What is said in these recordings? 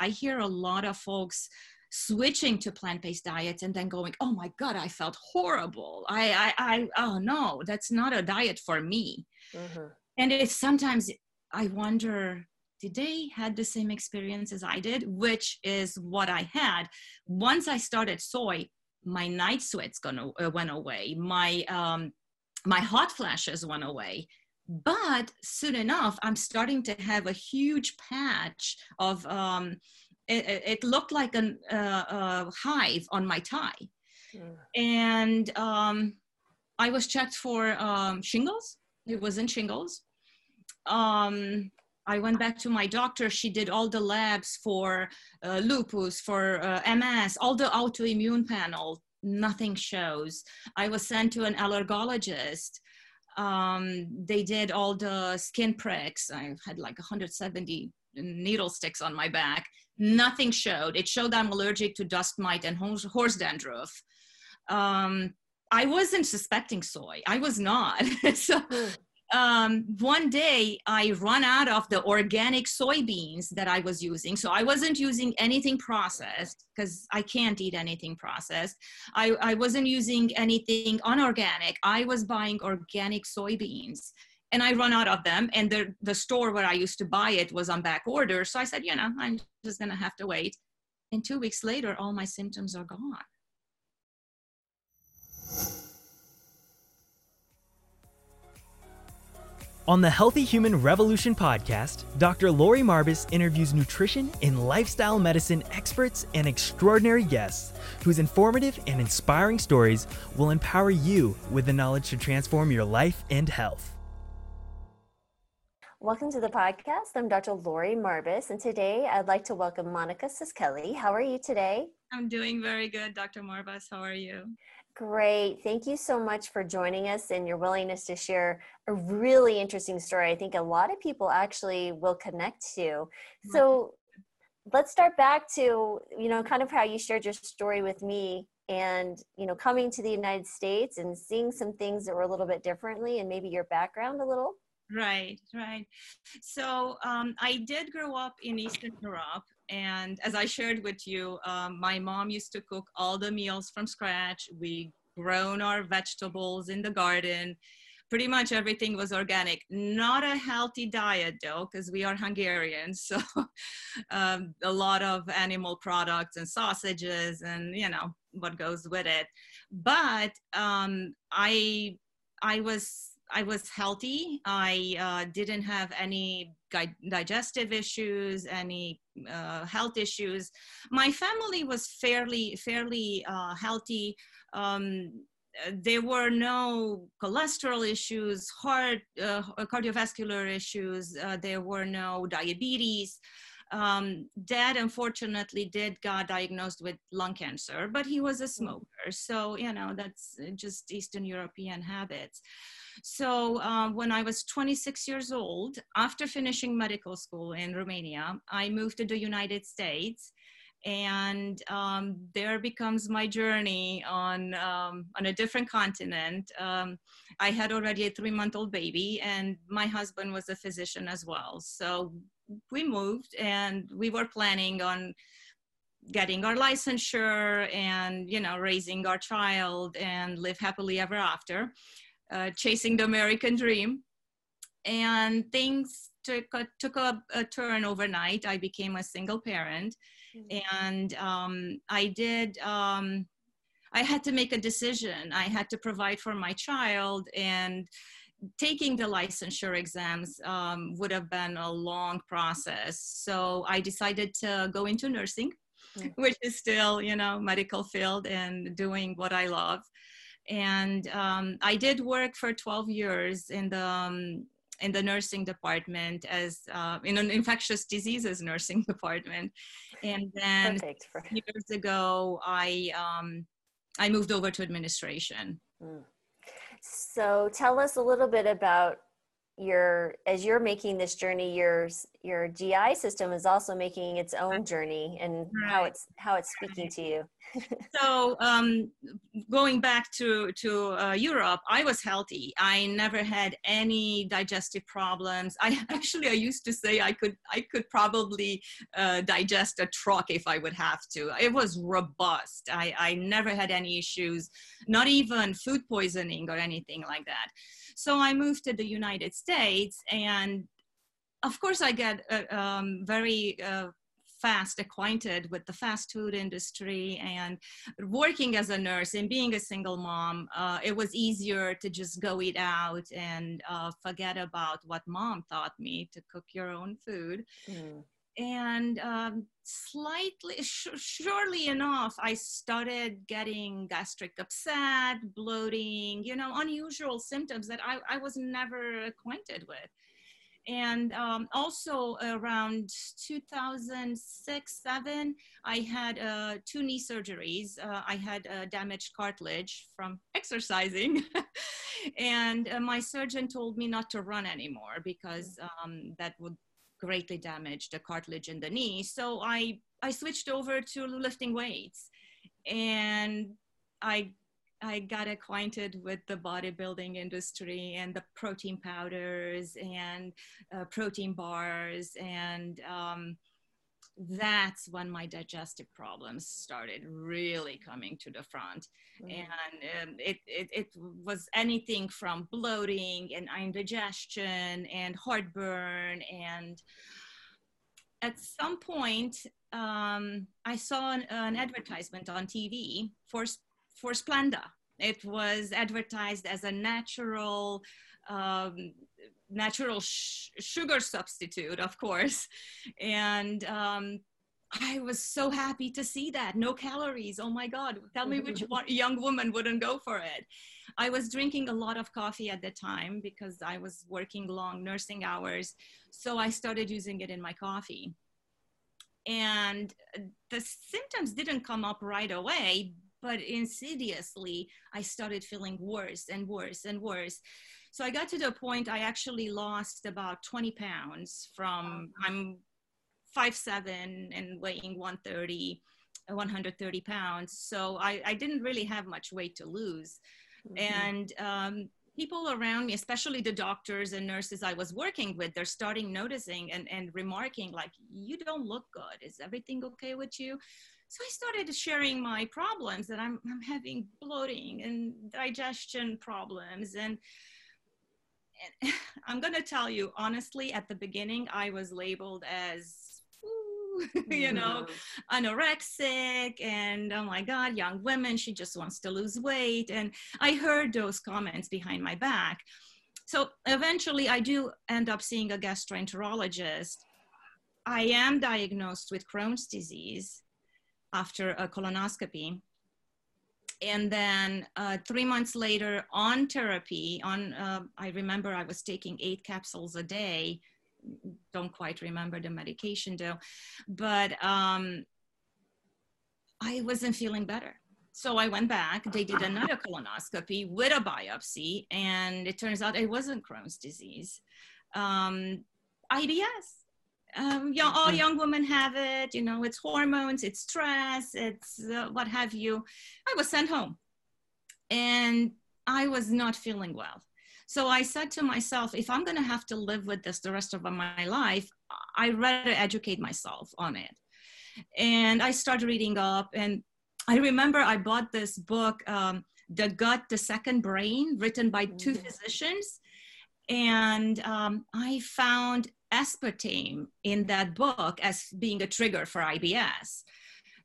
I hear a lot of folks switching to plant-based diets and then going, oh my God, I felt horrible. I, I, I oh no, that's not a diet for me. Mm-hmm. And it's sometimes I wonder, did they had the same experience as I did? Which is what I had. Once I started soy, my night sweats gonna, uh, went away. My, um, my hot flashes went away but soon enough i'm starting to have a huge patch of um, it, it, looked like an, uh, a hive on my thigh mm. and um, i was checked for um, shingles. It wasn't shingles. Um, i went back to my doctor. She did all the labs for uh, lupus for uh, ms all the autoimmune panel. Nothing shows. I was sent to an allergologist um, they did all the skin pricks. I had like 170 needle sticks on my back. Nothing showed. It showed I'm allergic to dust mite and horse dandruff. Um, I wasn't suspecting soy. I was not. so hmm um, one day I run out of the organic soybeans that I was using. So I wasn't using anything processed because I can't eat anything processed. I, I wasn't using anything unorganic. I was buying organic soybeans and I run out of them. And the, the store where I used to buy it was on back order. So I said, you know, I'm just going to have to wait. And two weeks later, all my symptoms are gone. On the Healthy Human Revolution podcast, Dr. Lori Marbas interviews nutrition and lifestyle medicine experts and extraordinary guests whose informative and inspiring stories will empower you with the knowledge to transform your life and health. Welcome to the podcast. I'm Dr. Lori Marbas, and today I'd like to welcome Monica Siskeli. How are you today? I'm doing very good, Dr. Marbas. How are you? Great. Thank you so much for joining us and your willingness to share a really interesting story. I think a lot of people actually will connect to. So let's start back to, you know, kind of how you shared your story with me and, you know, coming to the United States and seeing some things that were a little bit differently and maybe your background a little. Right, right. So um, I did grow up in Eastern Europe and as I shared with you, um, my mom used to cook all the meals from scratch. We grown our vegetables in the garden. Pretty much everything was organic. Not a healthy diet though, because we are Hungarians. So um, a lot of animal products and sausages and you know what goes with it. But um, I I was I was healthy. I uh, didn't have any digestive issues, any uh, health issues. My family was fairly fairly uh, healthy. Um, there were no cholesterol issues, heart, uh, cardiovascular issues. Uh, there were no diabetes. Um, dad unfortunately did got diagnosed with lung cancer, but he was a smoker. So, you know, that's just Eastern European habits. So um, when I was 26 years old, after finishing medical school in Romania, I moved to the United States and um, there becomes my journey on um, on a different continent. Um, I had already a three month old baby, and my husband was a physician as well. So we moved, and we were planning on getting our licensure and you know raising our child and live happily ever after uh, chasing the American dream. And things took a, took a, a turn overnight. I became a single parent. Mm-hmm. And um, I did, um, I had to make a decision. I had to provide for my child. And taking the licensure exams um, would have been a long process. So I decided to go into nursing, mm-hmm. which is still, you know, medical field and doing what I love and um, I did work for 12 years in the um, in the nursing department as uh, in an infectious diseases nursing department, and then years ago I um, I moved over to administration. Mm. So tell us a little bit about your as you're making this journey your your gi system is also making its own journey and right. how it's how it's speaking to you so um, going back to to uh, Europe, I was healthy. I never had any digestive problems. I actually I used to say I could I could probably uh, digest a truck if I would have to. It was robust. I I never had any issues, not even food poisoning or anything like that. So I moved to the United States and. Of course, I get uh, um, very uh, fast acquainted with the fast food industry and working as a nurse and being a single mom uh, it was easier to just go eat out and uh, forget about what mom taught me to cook your own food mm. And um, slightly sh- surely enough i started getting gastric upset bloating you know unusual symptoms that i, I was never acquainted with. And um, also around 2006 7 i had uh, two knee surgeries. Uh, i had uh, damaged cartilage from exercising. And uh, my surgeon told me not to run anymore because um, that would greatly damaged the cartilage in the knee so i i switched over to lifting weights and i I got acquainted with the bodybuilding industry and the protein powders and uh, protein bars. And um, that's when my digestive problems started really coming to the front. Mm. And um, it, it, it was anything from bloating and indigestion and heartburn. And at some point, um, I saw an, an advertisement on TV for for Splenda. It was advertised as a natural, um, natural sh- sugar substitute, of course, and um, I was so happy to see that. No calories. Oh my God. Tell me which one, young woman wouldn't go for it. I was drinking a lot of coffee at the time because I was working long nursing hours. So I started using it in my coffee. And the symptoms didn't come up right away, but insidiously i started feeling worse and worse and worse so i got to the point i actually lost about 20 pounds from i'm 5'7 and weighing 130 130 pounds so I, I didn't really have much weight to lose mm-hmm. and um, people around me especially the doctors and nurses i was working with they're starting noticing and, and remarking like you don't look good is everything okay with you so I started sharing my problems that I'm, I'm having bloating and digestion problems. And, and I'm going to tell you, honestly, at the beginning, I was labeled as you know, mm-hmm. anorexic and oh my God, young women, she just wants to lose weight. And I heard those comments behind my back. So eventually I do end up seeing a gastroenterologist. I am diagnosed with Crohn's disease after a colonoscopy. And then uh, three months later, on therapy, on uh, I remember I was taking eight capsules a day. Don't quite remember the medication though, but um, I wasn't feeling better. So I went back. They did another colonoscopy with a biopsy, and it turns out it wasn't Crohn's disease, um, IBS um, young, all mm-hmm. young women have it. You know, it's hormones, it's stress, it's uh, what have you. I was sent home, and I was not feeling well. So I said to myself, if I'm going to have to live with this the rest of my life, I'd rather educate myself on it. And I started reading up, and I remember I bought this book, um, "The Gut, the Second Brain," written by two mm-hmm. physicians and um, I found aspartame in that book as being a trigger for IBS.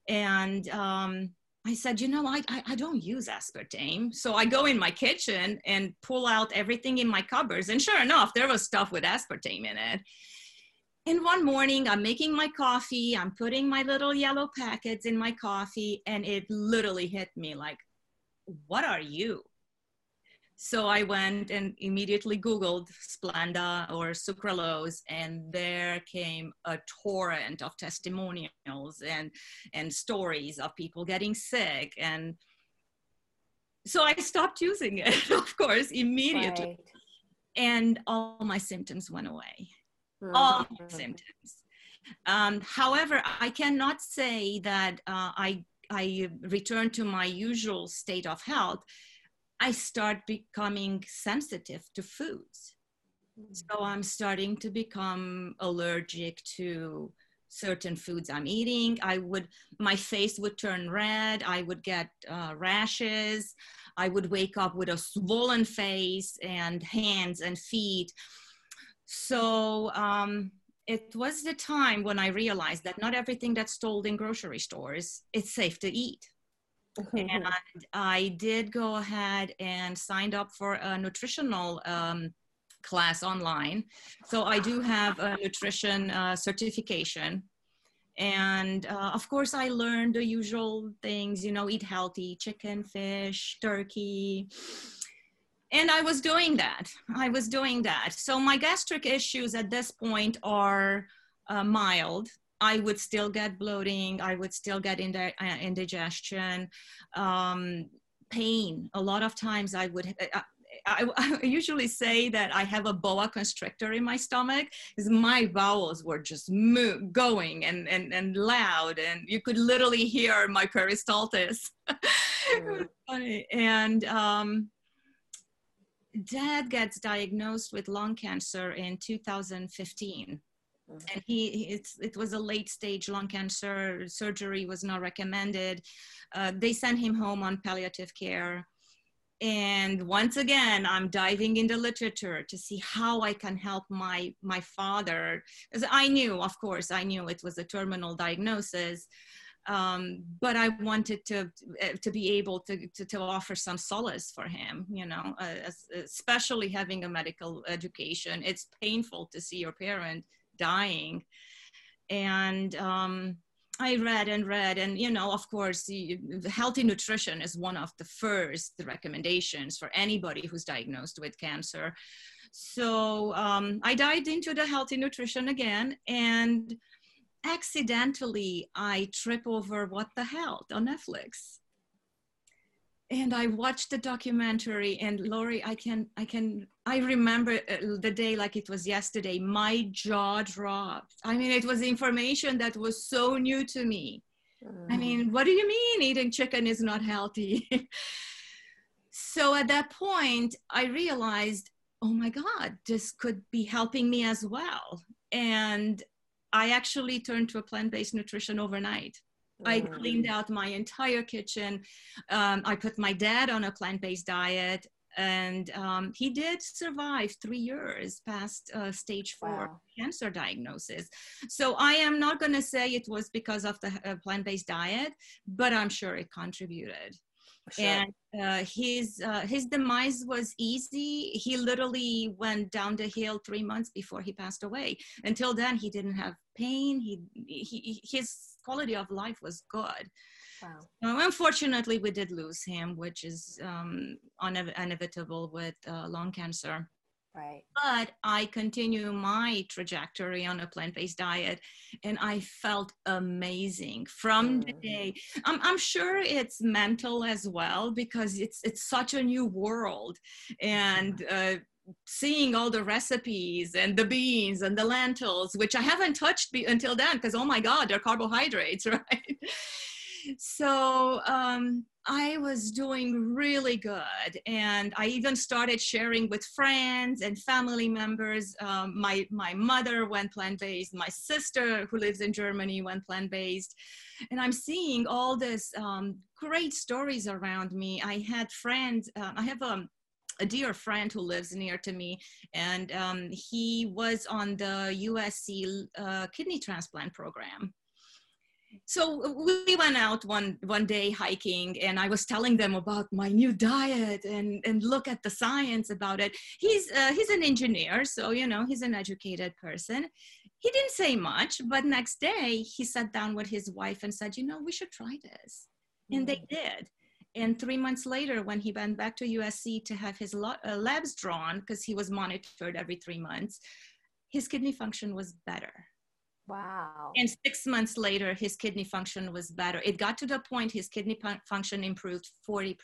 And um, I said, you know, I, I, I, don't use aspartame. So I go in my kitchen and pull out everything in my cupboards. And sure enough, there was stuff with aspartame in it. And one morning, I'm making my coffee, I'm putting my little yellow packets in my coffee, and it literally hit me like, what are you? So I went and immediately Googled Splenda or sucralose, and there came a torrent of testimonials and, and stories of people getting sick. And so I stopped using it, of course, immediately. Right. And all my symptoms went away. Mm-hmm. All my symptoms. Um, however, I cannot say that uh, I I return to my usual state of health, I start becoming sensitive to foods. So I'm starting to become allergic to certain foods I'm eating. I would, my face would turn red. I would get uh, rashes. I would wake up with a swollen face and hands and feet. So um, it was the time when I realized that not everything that's sold in grocery stores is safe to eat. And I did go ahead and signed up for a nutritional um, class online. So I do have a nutrition uh, certification. And uh, of course, I learned the usual things, you know, eat healthy, chicken, fish, turkey. And I was doing that. I was doing that. So my gastric issues at this point are uh, mild. I would still get bloating. I would still get indi- uh, indigestion, um, pain. A lot of times I would, uh, I, I, usually say that I have a boa constrictor in my stomach because my bowels were just move, going and, and, and loud and you could literally hear my peristalsis. and um, dad gets diagnosed with lung cancer in 2015 mm-hmm. and he it's, it was a late stage lung cancer surgery was not recommended. Uh, they sent him home on palliative care. And once again i'm diving into literature to see how i can help my my father as i knew of course i knew it was a terminal diagnosis. Um, but i wanted to to be able to, to, to offer some solace for him you know uh, especially having a medical education. It's painful to see your parent dying and um, I read and read, and you know, of course, healthy nutrition is one of the first recommendations for anybody who's diagnosed with cancer. So um, I dived into the healthy nutrition again, and accidentally I trip over What the Health on Netflix and I watched the documentary and Lori, I can, I can, I remember uh, the day like it was yesterday, my jaw dropped. I mean, it was information that was so new to me. Mm. I mean, what do you mean eating chicken is not healthy? so at that point, I realized, oh my God, this could be helping me as well. And I actually turned to a plant-based nutrition overnight. I mm. cleaned out my entire kitchen. Um, I put my dad on a plant based diet, and um, he did survive three years past uh, stage four wow. cancer diagnosis. So I am not going to say it was because of the uh, plant based diet, but I'm sure it contributed. Sure. And uh, his uh, his demise was easy. He literally went down the hill three months before he passed away. Until then, he didn't have pain. He, he his quality of life was good. Wow. Unfortunately, we did lose him, which is um, inevitable with uh, lung cancer. Right. But I continue my trajectory on a plant-based diet, and I felt amazing from mm. the day. I'm, I'm sure it's mental as well because it's it's such a new world, and uh, seeing all the recipes and the beans and the lentils, which I haven't touched be- until then because oh my god, they're carbohydrates, right? So um, I was doing really good. And I even started sharing with friends and family members. Um, my, my mother went plant based, my sister, who lives in Germany, went plant based. And I'm seeing all this um, great stories around me. I had friends, uh, I have a, a dear friend who lives near to me, and um, he was on the USC uh, kidney transplant program so we went out one one day hiking and i was telling them about my new diet and and look at the science about it. He's uh, he's an engineer so you know he's an educated person. He didn't say much but next day he sat down with his wife and said you know we should try this. And they mm. did. And three months later when he went back to usc to have his uh, labs drawn because he was monitored every three months his kidney function was better Wow. And six months later, his kidney function was better. It got to the point his kidney function improved 40%.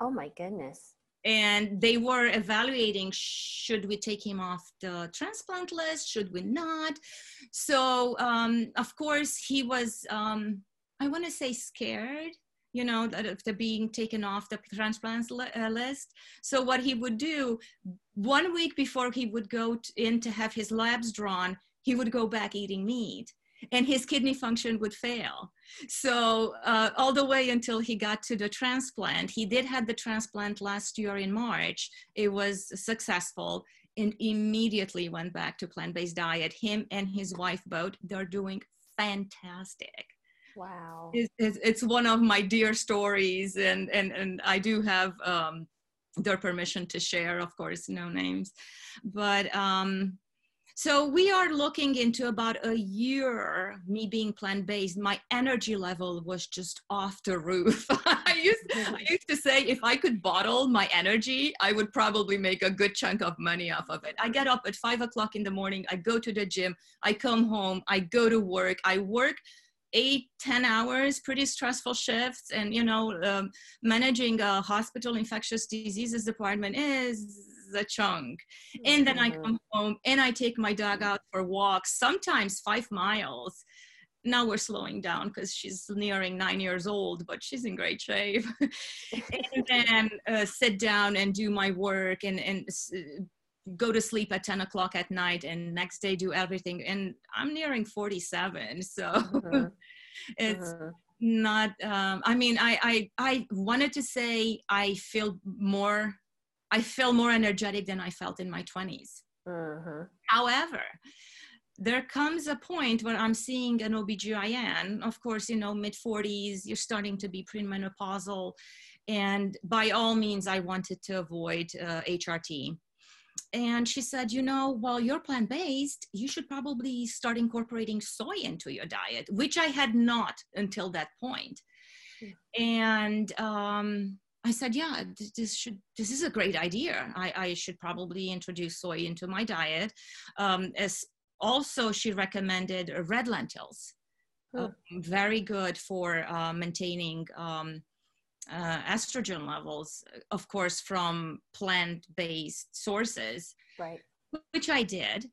Oh my goodness. And they were evaluating should we take him off the transplant list? Should we not? So, um, of course, he was. Um, I want to say scared, you know, that if being taken off the transplants uh, list. So what he would do, one week before he would go in to have his labs drawn, he would go back eating meat and his kidney function would fail. So uh, all the way until he got to the transplant, he did have the transplant last year in March. It was successful and immediately went back to plant-based diet. Him and his wife both, they're doing fantastic. Wow. It's, it's, it's one of my dear stories and, and, and I do have um, their permission to share, of course, no names. But um, so we are looking into about a year, me being plant-based, my energy level was just off the roof. I, used, I used to say if I could bottle my energy, I would probably make a good chunk of money off of it. I get up at five o'clock in the morning, I go to the gym, I come home, I go to work, I work eight ten hours pretty stressful shifts and you know um, managing a hospital infectious diseases department is a chunk. And then I come home and I take my dog out for walks, sometimes five miles. Now we're slowing down because she's nearing nine years old, but she's in great shape. and then uh, sit down and do my work and, and go to sleep at 10 o'clock at night and next day do everything. And I'm nearing 47. So mm-hmm. it's, mm-hmm not um, i mean I, I i wanted to say i feel more I feel more energetic than I felt in my 20s. Mm-hmm. However, there comes a point where I'm seeing an OBGYN, of course, you know, mid 40s, you're starting to be premenopausal. And by all means, I wanted to avoid uh, HRT. And she said, you know, while you're plant based, you should probably start incorporating soy into your diet, which I had not until that point. Mm-hmm. And um, I said, yeah, this should this is a great idea. I, I should probably introduce soy into my diet. Um, as also, she recommended red lentils, hmm. uh, very good for uh, maintaining um, uh, estrogen levels, of course, from plant-based sources. Right. Which I did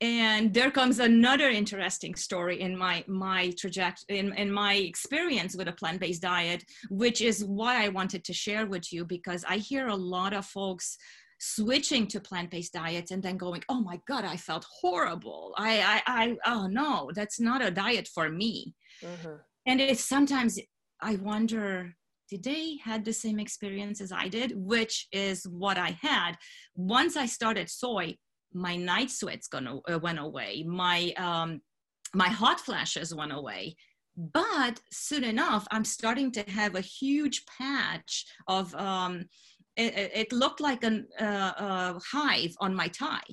and there comes another interesting story in my my trajectory in, in my experience with a plant-based diet which is why i wanted to share with you because i hear a lot of folks switching to plant-based diets and then going oh my god i felt horrible. I i, I oh no that's not a diet for me. Mm-hmm. and it's sometimes i wonder did they had the same experience as i did which is what i had. Once i started soy my night sweats gonna uh, went away my um my hot flashes went away. But soon enough i'm starting to have a huge patch of um it, it looked like an, uh, a hive on my thigh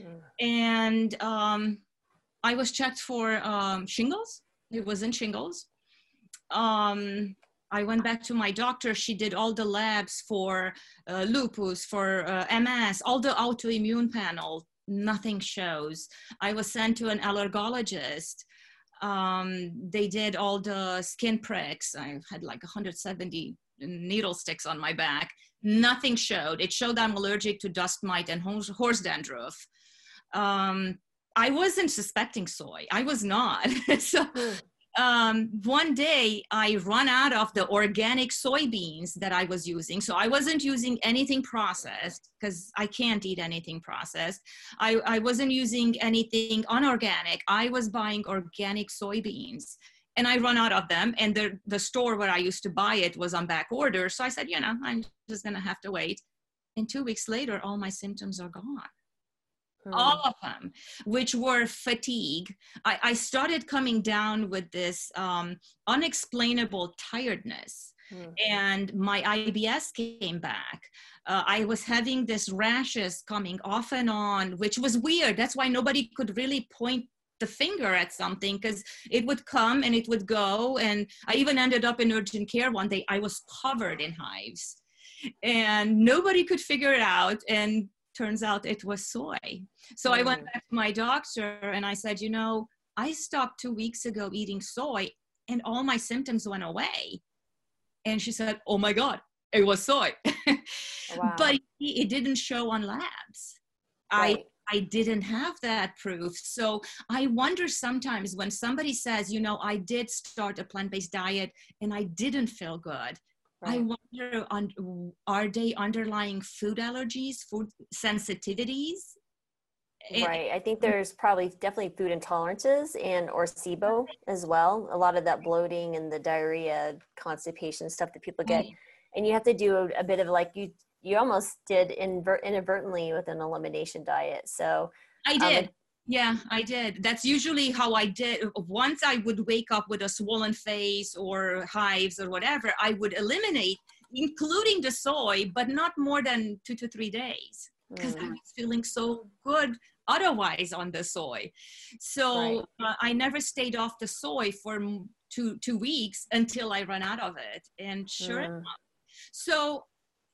mm. and um i was checked for um shingles. It was in shingles. Um I went back to my doctor. She did all the labs for uh, lupus, for uh, MS, all the autoimmune panel. Nothing shows. I was sent to an allergologist. Um, they did all the skin pricks. I had like 170 needle sticks on my back. Nothing showed. It showed I'm allergic to dust mite and horse dandruff. Um, I wasn't suspecting soy. I was not. so hmm um, one day I run out of the organic soybeans that I was using. So I wasn't using anything processed because I can't eat anything processed. I, I wasn't using anything unorganic. I was buying organic soybeans and I run out of them. And the, the store where I used to buy it was on back order. So I said, you know, I'm just going to have to wait. And two weeks later, all my symptoms are gone mm. all of them, which were fatigue. I, I started coming down with this um, unexplainable tiredness. Mm. And my IBS came back. Uh, I was having this rashes coming off and on, which was weird. That's why nobody could really point the finger at something because it would come and it would go. And I even ended up in urgent care one day. I was covered in hives and nobody could figure it out. And turns out it was soy. So mm. I went back to my doctor and I said, you know, I stopped two weeks ago eating soy and all my symptoms went away. And she said, oh my God, it was soy. wow. But it, it, didn't show on labs. Right. I I didn't have that proof. So I wonder sometimes when somebody says, you know, I did start a plant based diet and I didn't feel good. Right. I wonder, on, are they underlying food allergies, food sensitivities? Right. I think there's probably definitely food intolerances and or SIBO as well. A lot of that bloating and the diarrhea, constipation stuff that people get. Right. And you have to do a, a, bit of like you you almost did invert, inadvertently with an elimination diet. So I um, did. Um, yeah, I did. That's usually how I did. Once I would wake up with a swollen face or hives or whatever, I would eliminate, including the soy, but not more than two to three days because mm. I was feeling so good otherwise on the soy. So right. uh, I never stayed off the soy for two two weeks until I ran out of it. And sure mm. enough, so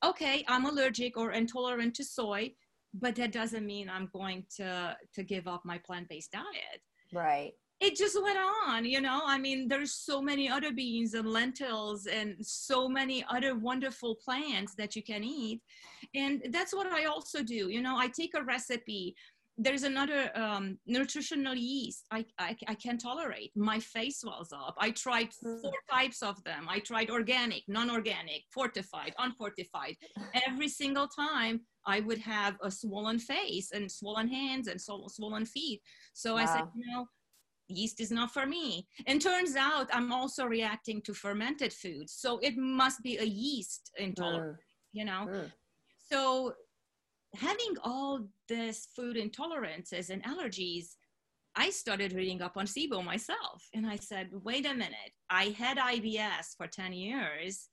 okay, I'm allergic or intolerant to soy, but that doesn't mean I'm going to to give up my plant-based diet. Right. It just went on, you know. I mean, there's so many other beans and lentils and so many other wonderful plants that you can eat. And that's what I also do. You know, I take a recipe there's another um, nutritional yeast I, I, I can tolerate. My face swells up. I tried hmm. four types of them. I tried organic, non-organic, fortified, unfortified. Every single time I would have a swollen face and swollen hands and swollen feet. So wow. I said, you know, yeast is not for me. And turns out I'm also reacting to fermented foods. So it must be a yeast intolerance, mm. you know? Mm. So having all this food intolerances and allergies, I started reading up on SIBO myself. And I said, wait a minute, I had IBS for 10 years.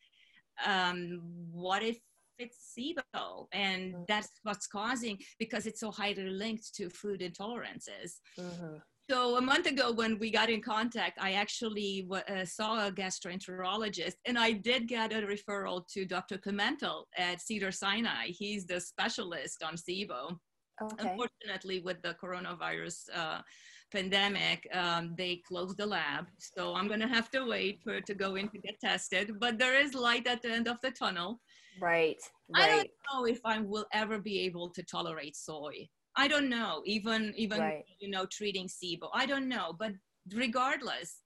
Um, what if it's SIBO? And mm-hmm. that's what's causing, because it's so highly linked to food intolerances. Mm-hmm. So a month ago, when we got in contact, I actually uh, saw a gastroenterologist, and I did get a referral to Dr. Pimentel at Cedar Sinai. He's the specialist on SIBO. Okay. Unfortunately, with the coronavirus uh, pandemic, um, they closed the lab. So I'm going to have to wait for to go in to get tested. But there is light at the end of the tunnel. Right. right. I don't know if I will ever be able to tolerate soy. I don't know. Even even right. you know treating SIBO, I don't know. But regardless,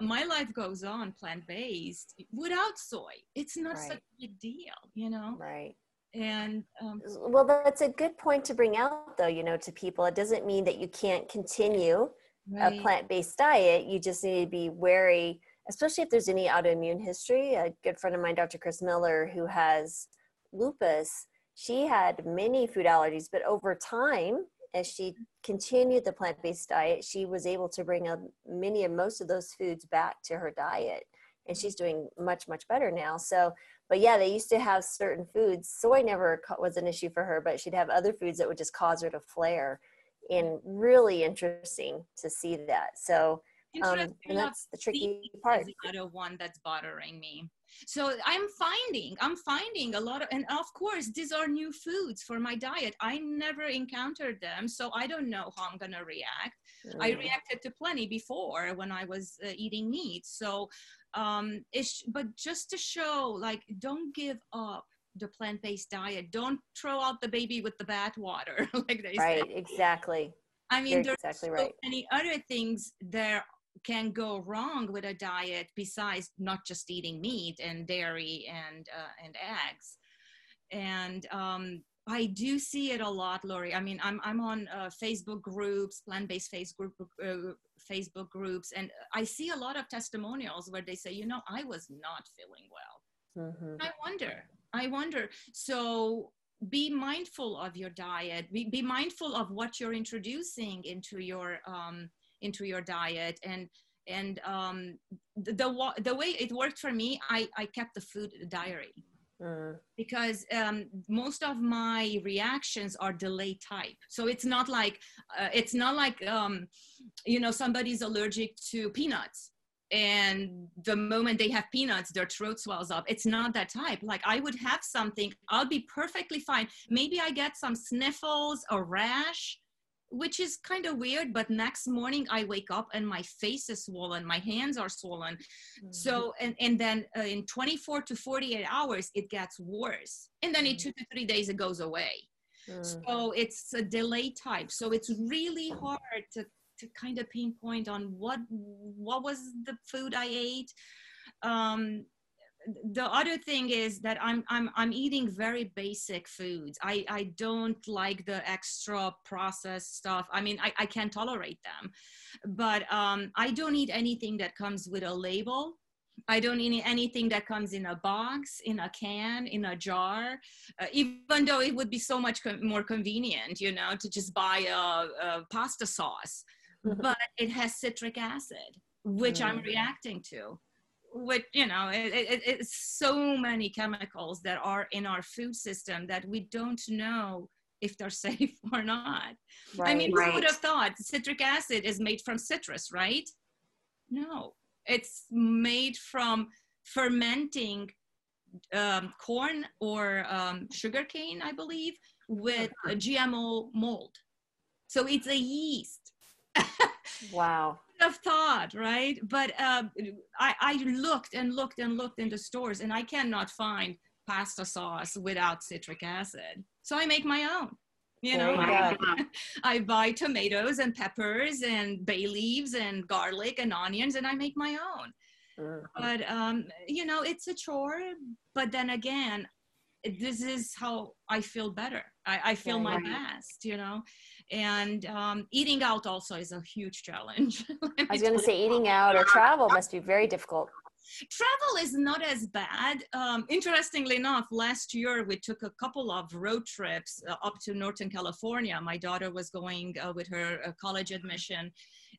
my life goes on plant based without soy. It's not right. such a big deal, you know. Right. And um, well, that's a good point to bring out, though. You know, to people, it doesn't mean that you can't continue right. a plant based diet. You just need to be wary, especially if there's any autoimmune history. A good friend of mine, Dr. Chris Miller, who has lupus she had many food allergies, but over time, as she continued the plant based diet, she was able to bring a, many of most of those foods back to her diet. And she's doing much, much better now. So, but yeah, they used to have certain foods. Soy never was an issue for her, but she'd have other foods that would just cause her to flare. And really interesting to see that. So, um, and that's the tricky part. The other one that's bothering me so i'm finding i'm finding a lot of and of course these are new foods for my diet i never encountered them so i don't know how i'm going to react mm. i reacted to plenty before when i was uh, eating meat so um it's but just to show like don't give up the plant-based diet don't throw out the baby with the bathwater like they right say. exactly I mean, You're there's exactly so right. many other things there can go wrong with a diet besides not just eating meat and dairy and uh, and eggs and um, I do see it a lot, Lori. I mean, I'm I'm on uh, Facebook groups, plant-based Facebook uh, Facebook groups, and I see a lot of testimonials where they say, you know, I was not feeling well. Mm-hmm. I wonder. I wonder. So be mindful of your diet. Be, be mindful of what you're introducing into your um, into your diet. And and um, the, the, the way it worked for me i i kept the food diary. Mm. because um, most of my reactions are delay type. So it's not like uh, it's not like um, you know somebody's allergic to peanuts. And the moment they have peanuts their throat swells up. It's not that type. Like i would have something i'll be perfectly fine. Maybe i get some sniffles a rash which is kind of weird but next morning i wake up and my face is swollen my hands are swollen mm-hmm. so and, and then uh, in 24 to 48 hours it gets worse and then mm-hmm. in two to three days it goes away Mm. So it's a delay type. So it's really hard to, to kind of pinpoint on what what was the food I ate. Um, the other thing is that I'm I'm I'm eating very basic foods. I I don't like the extra processed stuff. I mean, I I can't tolerate them, but um, I don't eat anything that comes with a label. I don't eat anything that comes in a box, in a can, in a jar, uh, even though it would be so much co- more convenient, you know, to just buy a, a pasta sauce. Mm-hmm. But it has citric acid, which mm. I'm reacting to. Which, you know, it, it, it's so many chemicals that are in our food system that we don't know if they're safe or not. Right, I mean, right. who would have thought citric acid is made from citrus, right? No, it's made from fermenting um, corn or um, sugarcane, I believe, with a GMO mold. So it's a yeast. wow. Of thought, right? But uh, I, I looked and looked and looked in the stores, and I cannot find pasta sauce without citric acid. So I make my own. You know, I buy tomatoes and peppers and bay leaves and garlic and onions, and I make my own. Mm-hmm. But um, you know, it's a chore. But then again, this is how I feel better. I, I feel right. my best. You know, and um, eating out also is a huge challenge. I was going to say, eating out or travel must be very difficult. Travel is not as bad. Um, interestingly enough, last year we took a couple of road trips uh, up to Northern California. My daughter was going uh, with her uh, college admission.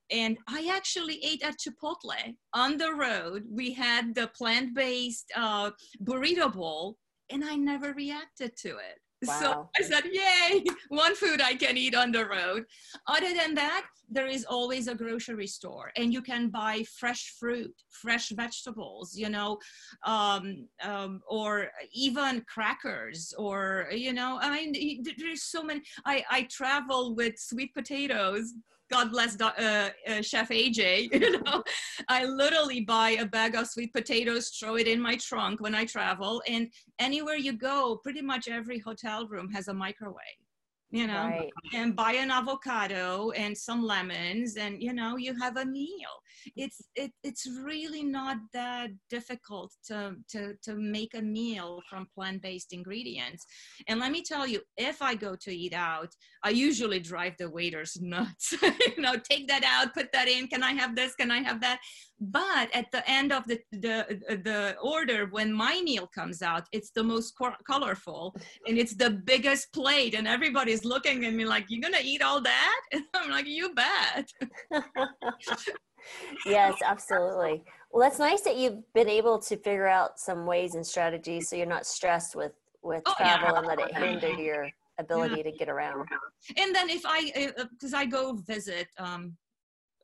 And I actually ate at Chipotle on the road. We had the plant based uh, burrito bowl, and I never reacted to it. Wow. So I said, yay, one food I can eat on the road. Other than that, there is always a grocery store and you can buy fresh fruit, fresh vegetables, you know, um, um, or even crackers or, you know, I mean, there's so many. I, I travel with sweet potatoes God bless uh, uh, Chef AJ. You know, I literally buy a bag of sweet potatoes, throw it in my trunk when I travel, and anywhere you go, pretty much every hotel room has a microwave you know right. and buy an avocado and some lemons and you know you have a meal it's it, it's really not that difficult to, to to make a meal from plant-based ingredients. And let me tell you if i go to eat out i usually drive the waiters nuts. You know take that out put that in can i have this can i have that? But at the end of the the the order when my meal comes out it's the most colorful and it's the biggest plate and everybody's looking at me like you're gonna eat all that? And i'm like you bet yes absolutely well that's nice that you've been able to figure out some ways and strategies so you're not stressed with with oh, travel yeah. and let it hinder your ability yeah. to get around and then if i because uh, i go visit um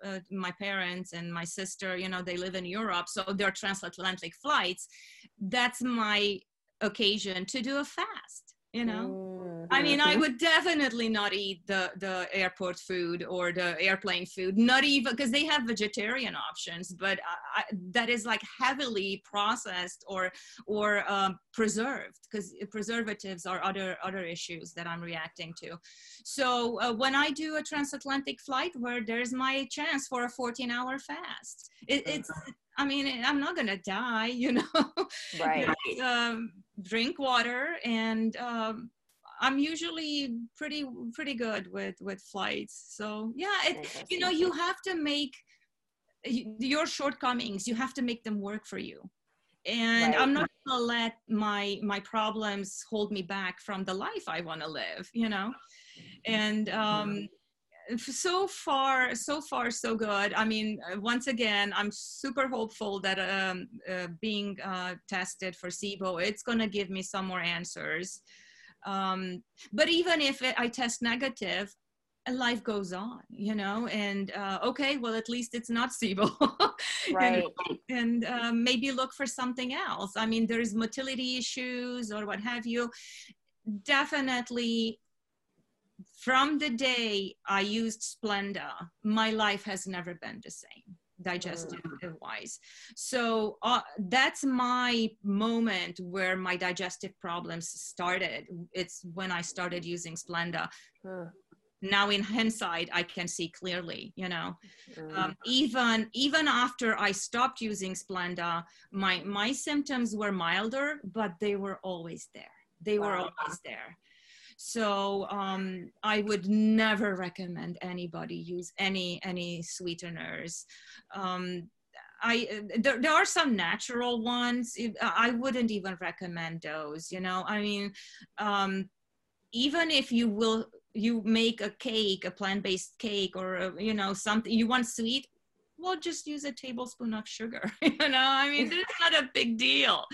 uh, my parents and my sister, you know, they live in Europe, so they're transatlantic flights. That's my occasion to do a fast you know mm-hmm. I mean i mm-hmm. would definitely not eat the the airport food or the airplane food not even because they have vegetarian options but I, that is like heavily processed or or um, preserved because preservatives are other other issues that i'm reacting to so uh, when i do a transatlantic flight where there's my chance for a 14 hour fast it, it's I mean, I'm not gonna die, you know. Right. um, drink water, and um, I'm usually pretty pretty good with with flights. So yeah, it, you know, you have to make your shortcomings. You have to make them work for you. And right. I'm not gonna let my my problems hold me back from the life I want to live. You know, and um, so far so far so good i mean uh, once again i'm super hopeful that um, uh, being uh, tested for sibo it's going to give me some more answers um, but even if it, i test negative life goes on you know and uh, okay well at least it's not sibo right. and, and uh, maybe look for something else. I mean there's motility issues or what have you. Definitely from the day I used Splenda, my life has never been the same. Digestive wise. So uh, that's my moment where my digestive problems started. It's when i started using splenda. Now in hindsight i can see clearly you know. Mm. um, even even after i stopped using splenda my my symptoms were milder but they were always there. They wow. were always there so um, I would never recommend anybody use any any sweeteners. Um, I there, there are some natural ones. I wouldn't even recommend those. You know, I mean, um, even if you will you make a cake, a plant-based cake, or a, you know something you want sweet, well just use a tablespoon of sugar you know? I mean it's not a big deal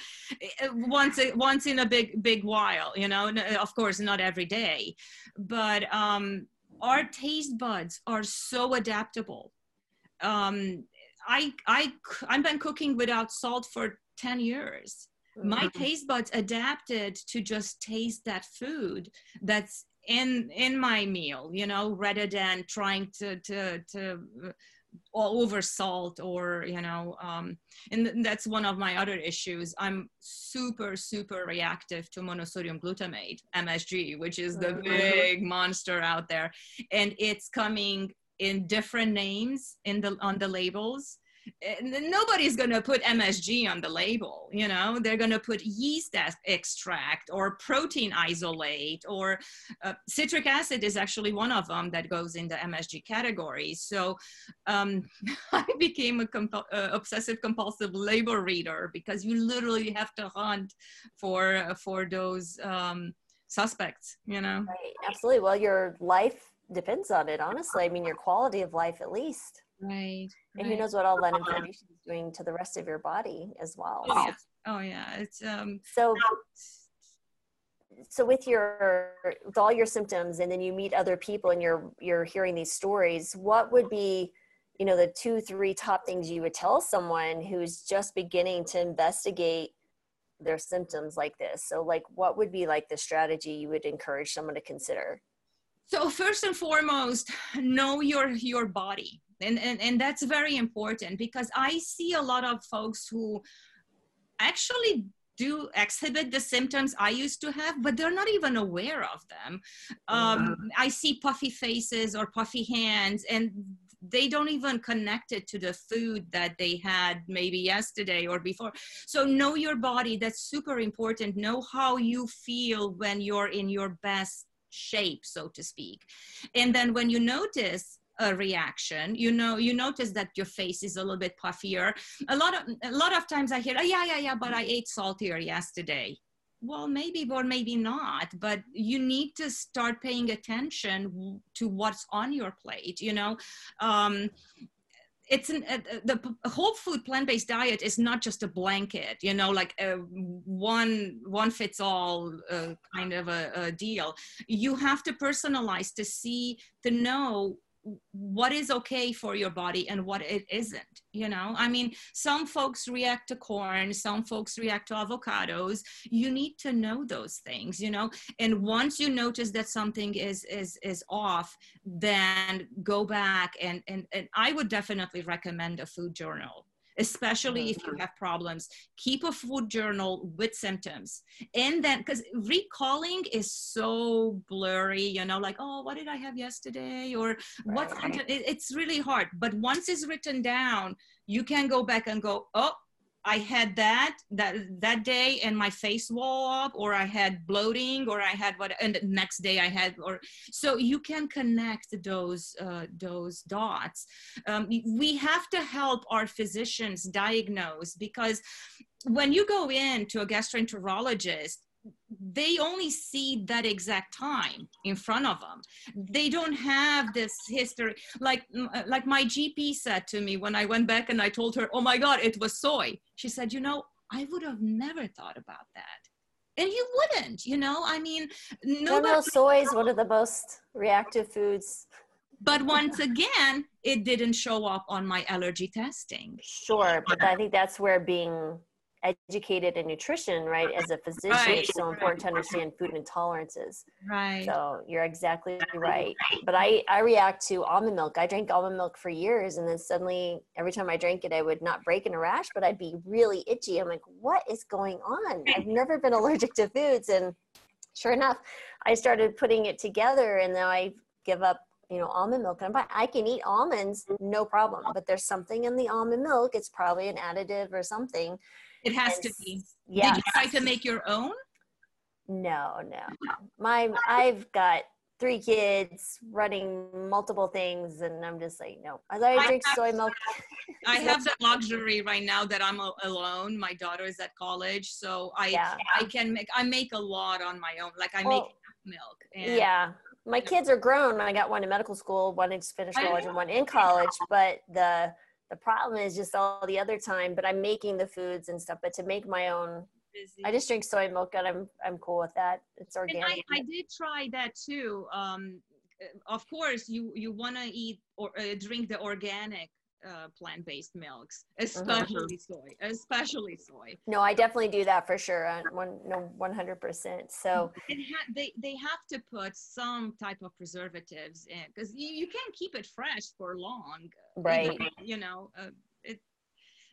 once once in a big big while you know? Of course not every day but um our taste buds are so adaptable. Um i i i've been cooking without salt for 10 years. My mm-hmm. taste buds adapted to just taste that food that's in in my meal you know rather than trying to to to over salt or you know um, and that's one of my other issues. I'm super super reactive to monosodium glutamate msg which is the mm-hmm. big monster out there. And it's coming in different names in the on the labels nobody's going to put MSG on the label. You know, they're going to put yeast extract or protein isolate or uh, citric acid is actually one of them that goes in the MSG category. So um, I became a comp- uh, obsessive compulsive label reader because you literally have to hunt for uh, for those um, suspects. You know, right? Absolutely. Well, your life depends on it. Honestly, I mean, your quality of life at least. Right. And who knows what all that information is doing to the rest of your body as well. Oh yeah. Oh yeah. It's um so so with your with all your symptoms and then you meet other people and you're you're hearing these stories, what would be you know the two three top things you would tell someone who's just beginning to investigate their symptoms like this so like what would be like the strategy you would encourage someone to consider so first and foremost know your your body and, and and that's very important because i see a lot of folks who actually do exhibit the symptoms I used to have, but they're not even aware of them. Um, mm-hmm. I see puffy faces or puffy hands, and they don't even connect it to the food that they had maybe yesterday or before. So, know your body. That's super important. Know how you feel when you're in your best shape, so to speak. And then when you notice a reaction. You know you notice that your face is a little bit puffier. A lot of a lot of times i hear oh, yeah yeah yeah but i ate saltier yesterday. Well maybe or maybe not but you need to start paying attention to what's on your plate you know? Um, it's an, uh, the whole food plant-based diet is not just a blanket you know like a one one fits all uh, kind of a, a deal. You have to personalize to see to know what is okay for your body and what it isn't you know? I mean some folks react to corn some folks react to avocados. You need to know those things you know? And once you notice that something is is is off then go back and and, and i would definitely recommend a food journal especially if you mm-hmm. have problems. Keep a food journal with symptoms. And then, because recalling is so blurry, you know, like, oh, what did I have yesterday? Or right. what? It's really hard. But once it's written down, you can go back and go, oh, I had that that that day and my face wall up or I had bloating or I had what and the next day I had or so you can connect those uh, those dots. Um, we have to help our physicians diagnose because when you go in to a gastroenterologist they only see that exact time in front of them they don't have this history like uh, like my gp said to me when i went back and i told her oh my god it was soy. She said you know i would have never thought about that. And you wouldn't you know? I mean nobody soy is one of the most reactive foods. But once again it didn't show up on my allergy testing. Sure but i think that's where being educated in nutrition, right? As a physician, Right. it's so important to understand food intolerances. Right. So you're exactly right. But I, I react to almond milk. I drank almond milk for years and then suddenly every time I drank it, I would not break in a rash, but I'd be really itchy. I'm like, what is going on? I've never been allergic to foods. And sure enough, I started putting it together and now I give up, you know, almond milk. And. I can eat almonds, no problem. But there's something in the almond milk. It's probably an additive or something. It has And to be. Yeah. Did you try to make your own? No, no. My I've got three kids running multiple things and I'm just like, no. I I drink soy milk. I have the luxury right now that I'm alone. My daughter is at college, so I Yeah. I can make I make a lot on my own. Like I Well, make milk. And Yeah. My kids are grown. I got one in medical school, one in finished college, and one in college. But the the problem is just all the other time. But I'm making the foods and stuff. But to make my own, busy. I just drink soy milk, and I'm I'm cool with that. It's And I, organic. I did try that too. Um, of course, you you want to eat or uh, drink the organic uh, plant-based milks, especially soy, especially soy. no, I definitely do that for sure. One no, one hundred percent. So ha- they they have to put some type of preservatives in because you, you can't keep it fresh for long. right. even, you know uh, it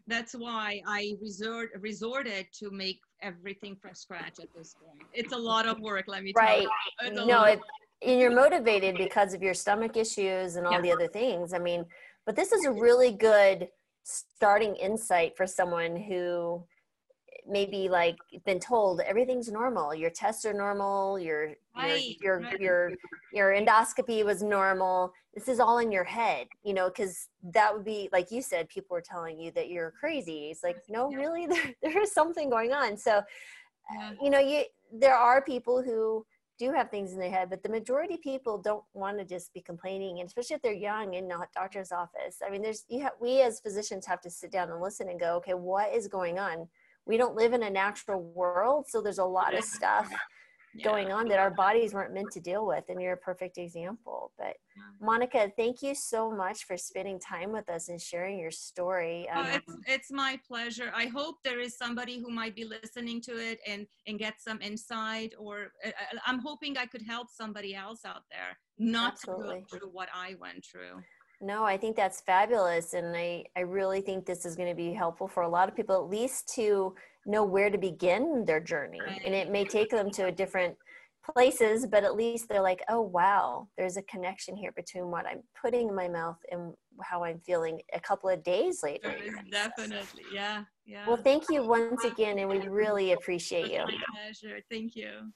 that's why i resort resorted to make everything from scratch at this point it's a lot of work let me tell Right. you It's a no it, and you're motivated because of your stomach issues and all Yeah. the other things i mean but this is a really good starting insight for someone who maybe like been told everything's normal your tests are normal your Right, your your, your your endoscopy was normal. This is all in your head you know because that would be like you said people were telling you that you're crazy. It's like no really there, there is something going on. So Yeah. you know you there are people who do have things in their head but the majority of people don't want to just be complaining and especially if they're young in a doctor's office. I mean there's you have we as physicians have to sit down and listen and go okay what is going on? We don't live in a natural world so there's a lot of stuff Yeah. going on that our bodies weren't meant to deal with and you're a perfect example but monica thank you so much for spending time with us and sharing your story Oh, Um, it's, it's my pleasure. I hope there is somebody who might be listening to it and, and get some insight, or uh, uh, I'm hoping I could help somebody else out there not Absolutely. to go through what I went through. No, I think that's fabulous. And I, I really think this is going to be helpful for a lot of people, at least to know where to begin their journey. And it may take them to a different places, but at least they're like, oh, wow, there's a connection here between what I'm putting in my mouth and how I'm feeling a couple of days later. There is even. definitely, yeah, yeah. Well, thank you once again, and we really appreciate you. My pleasure. Thank you.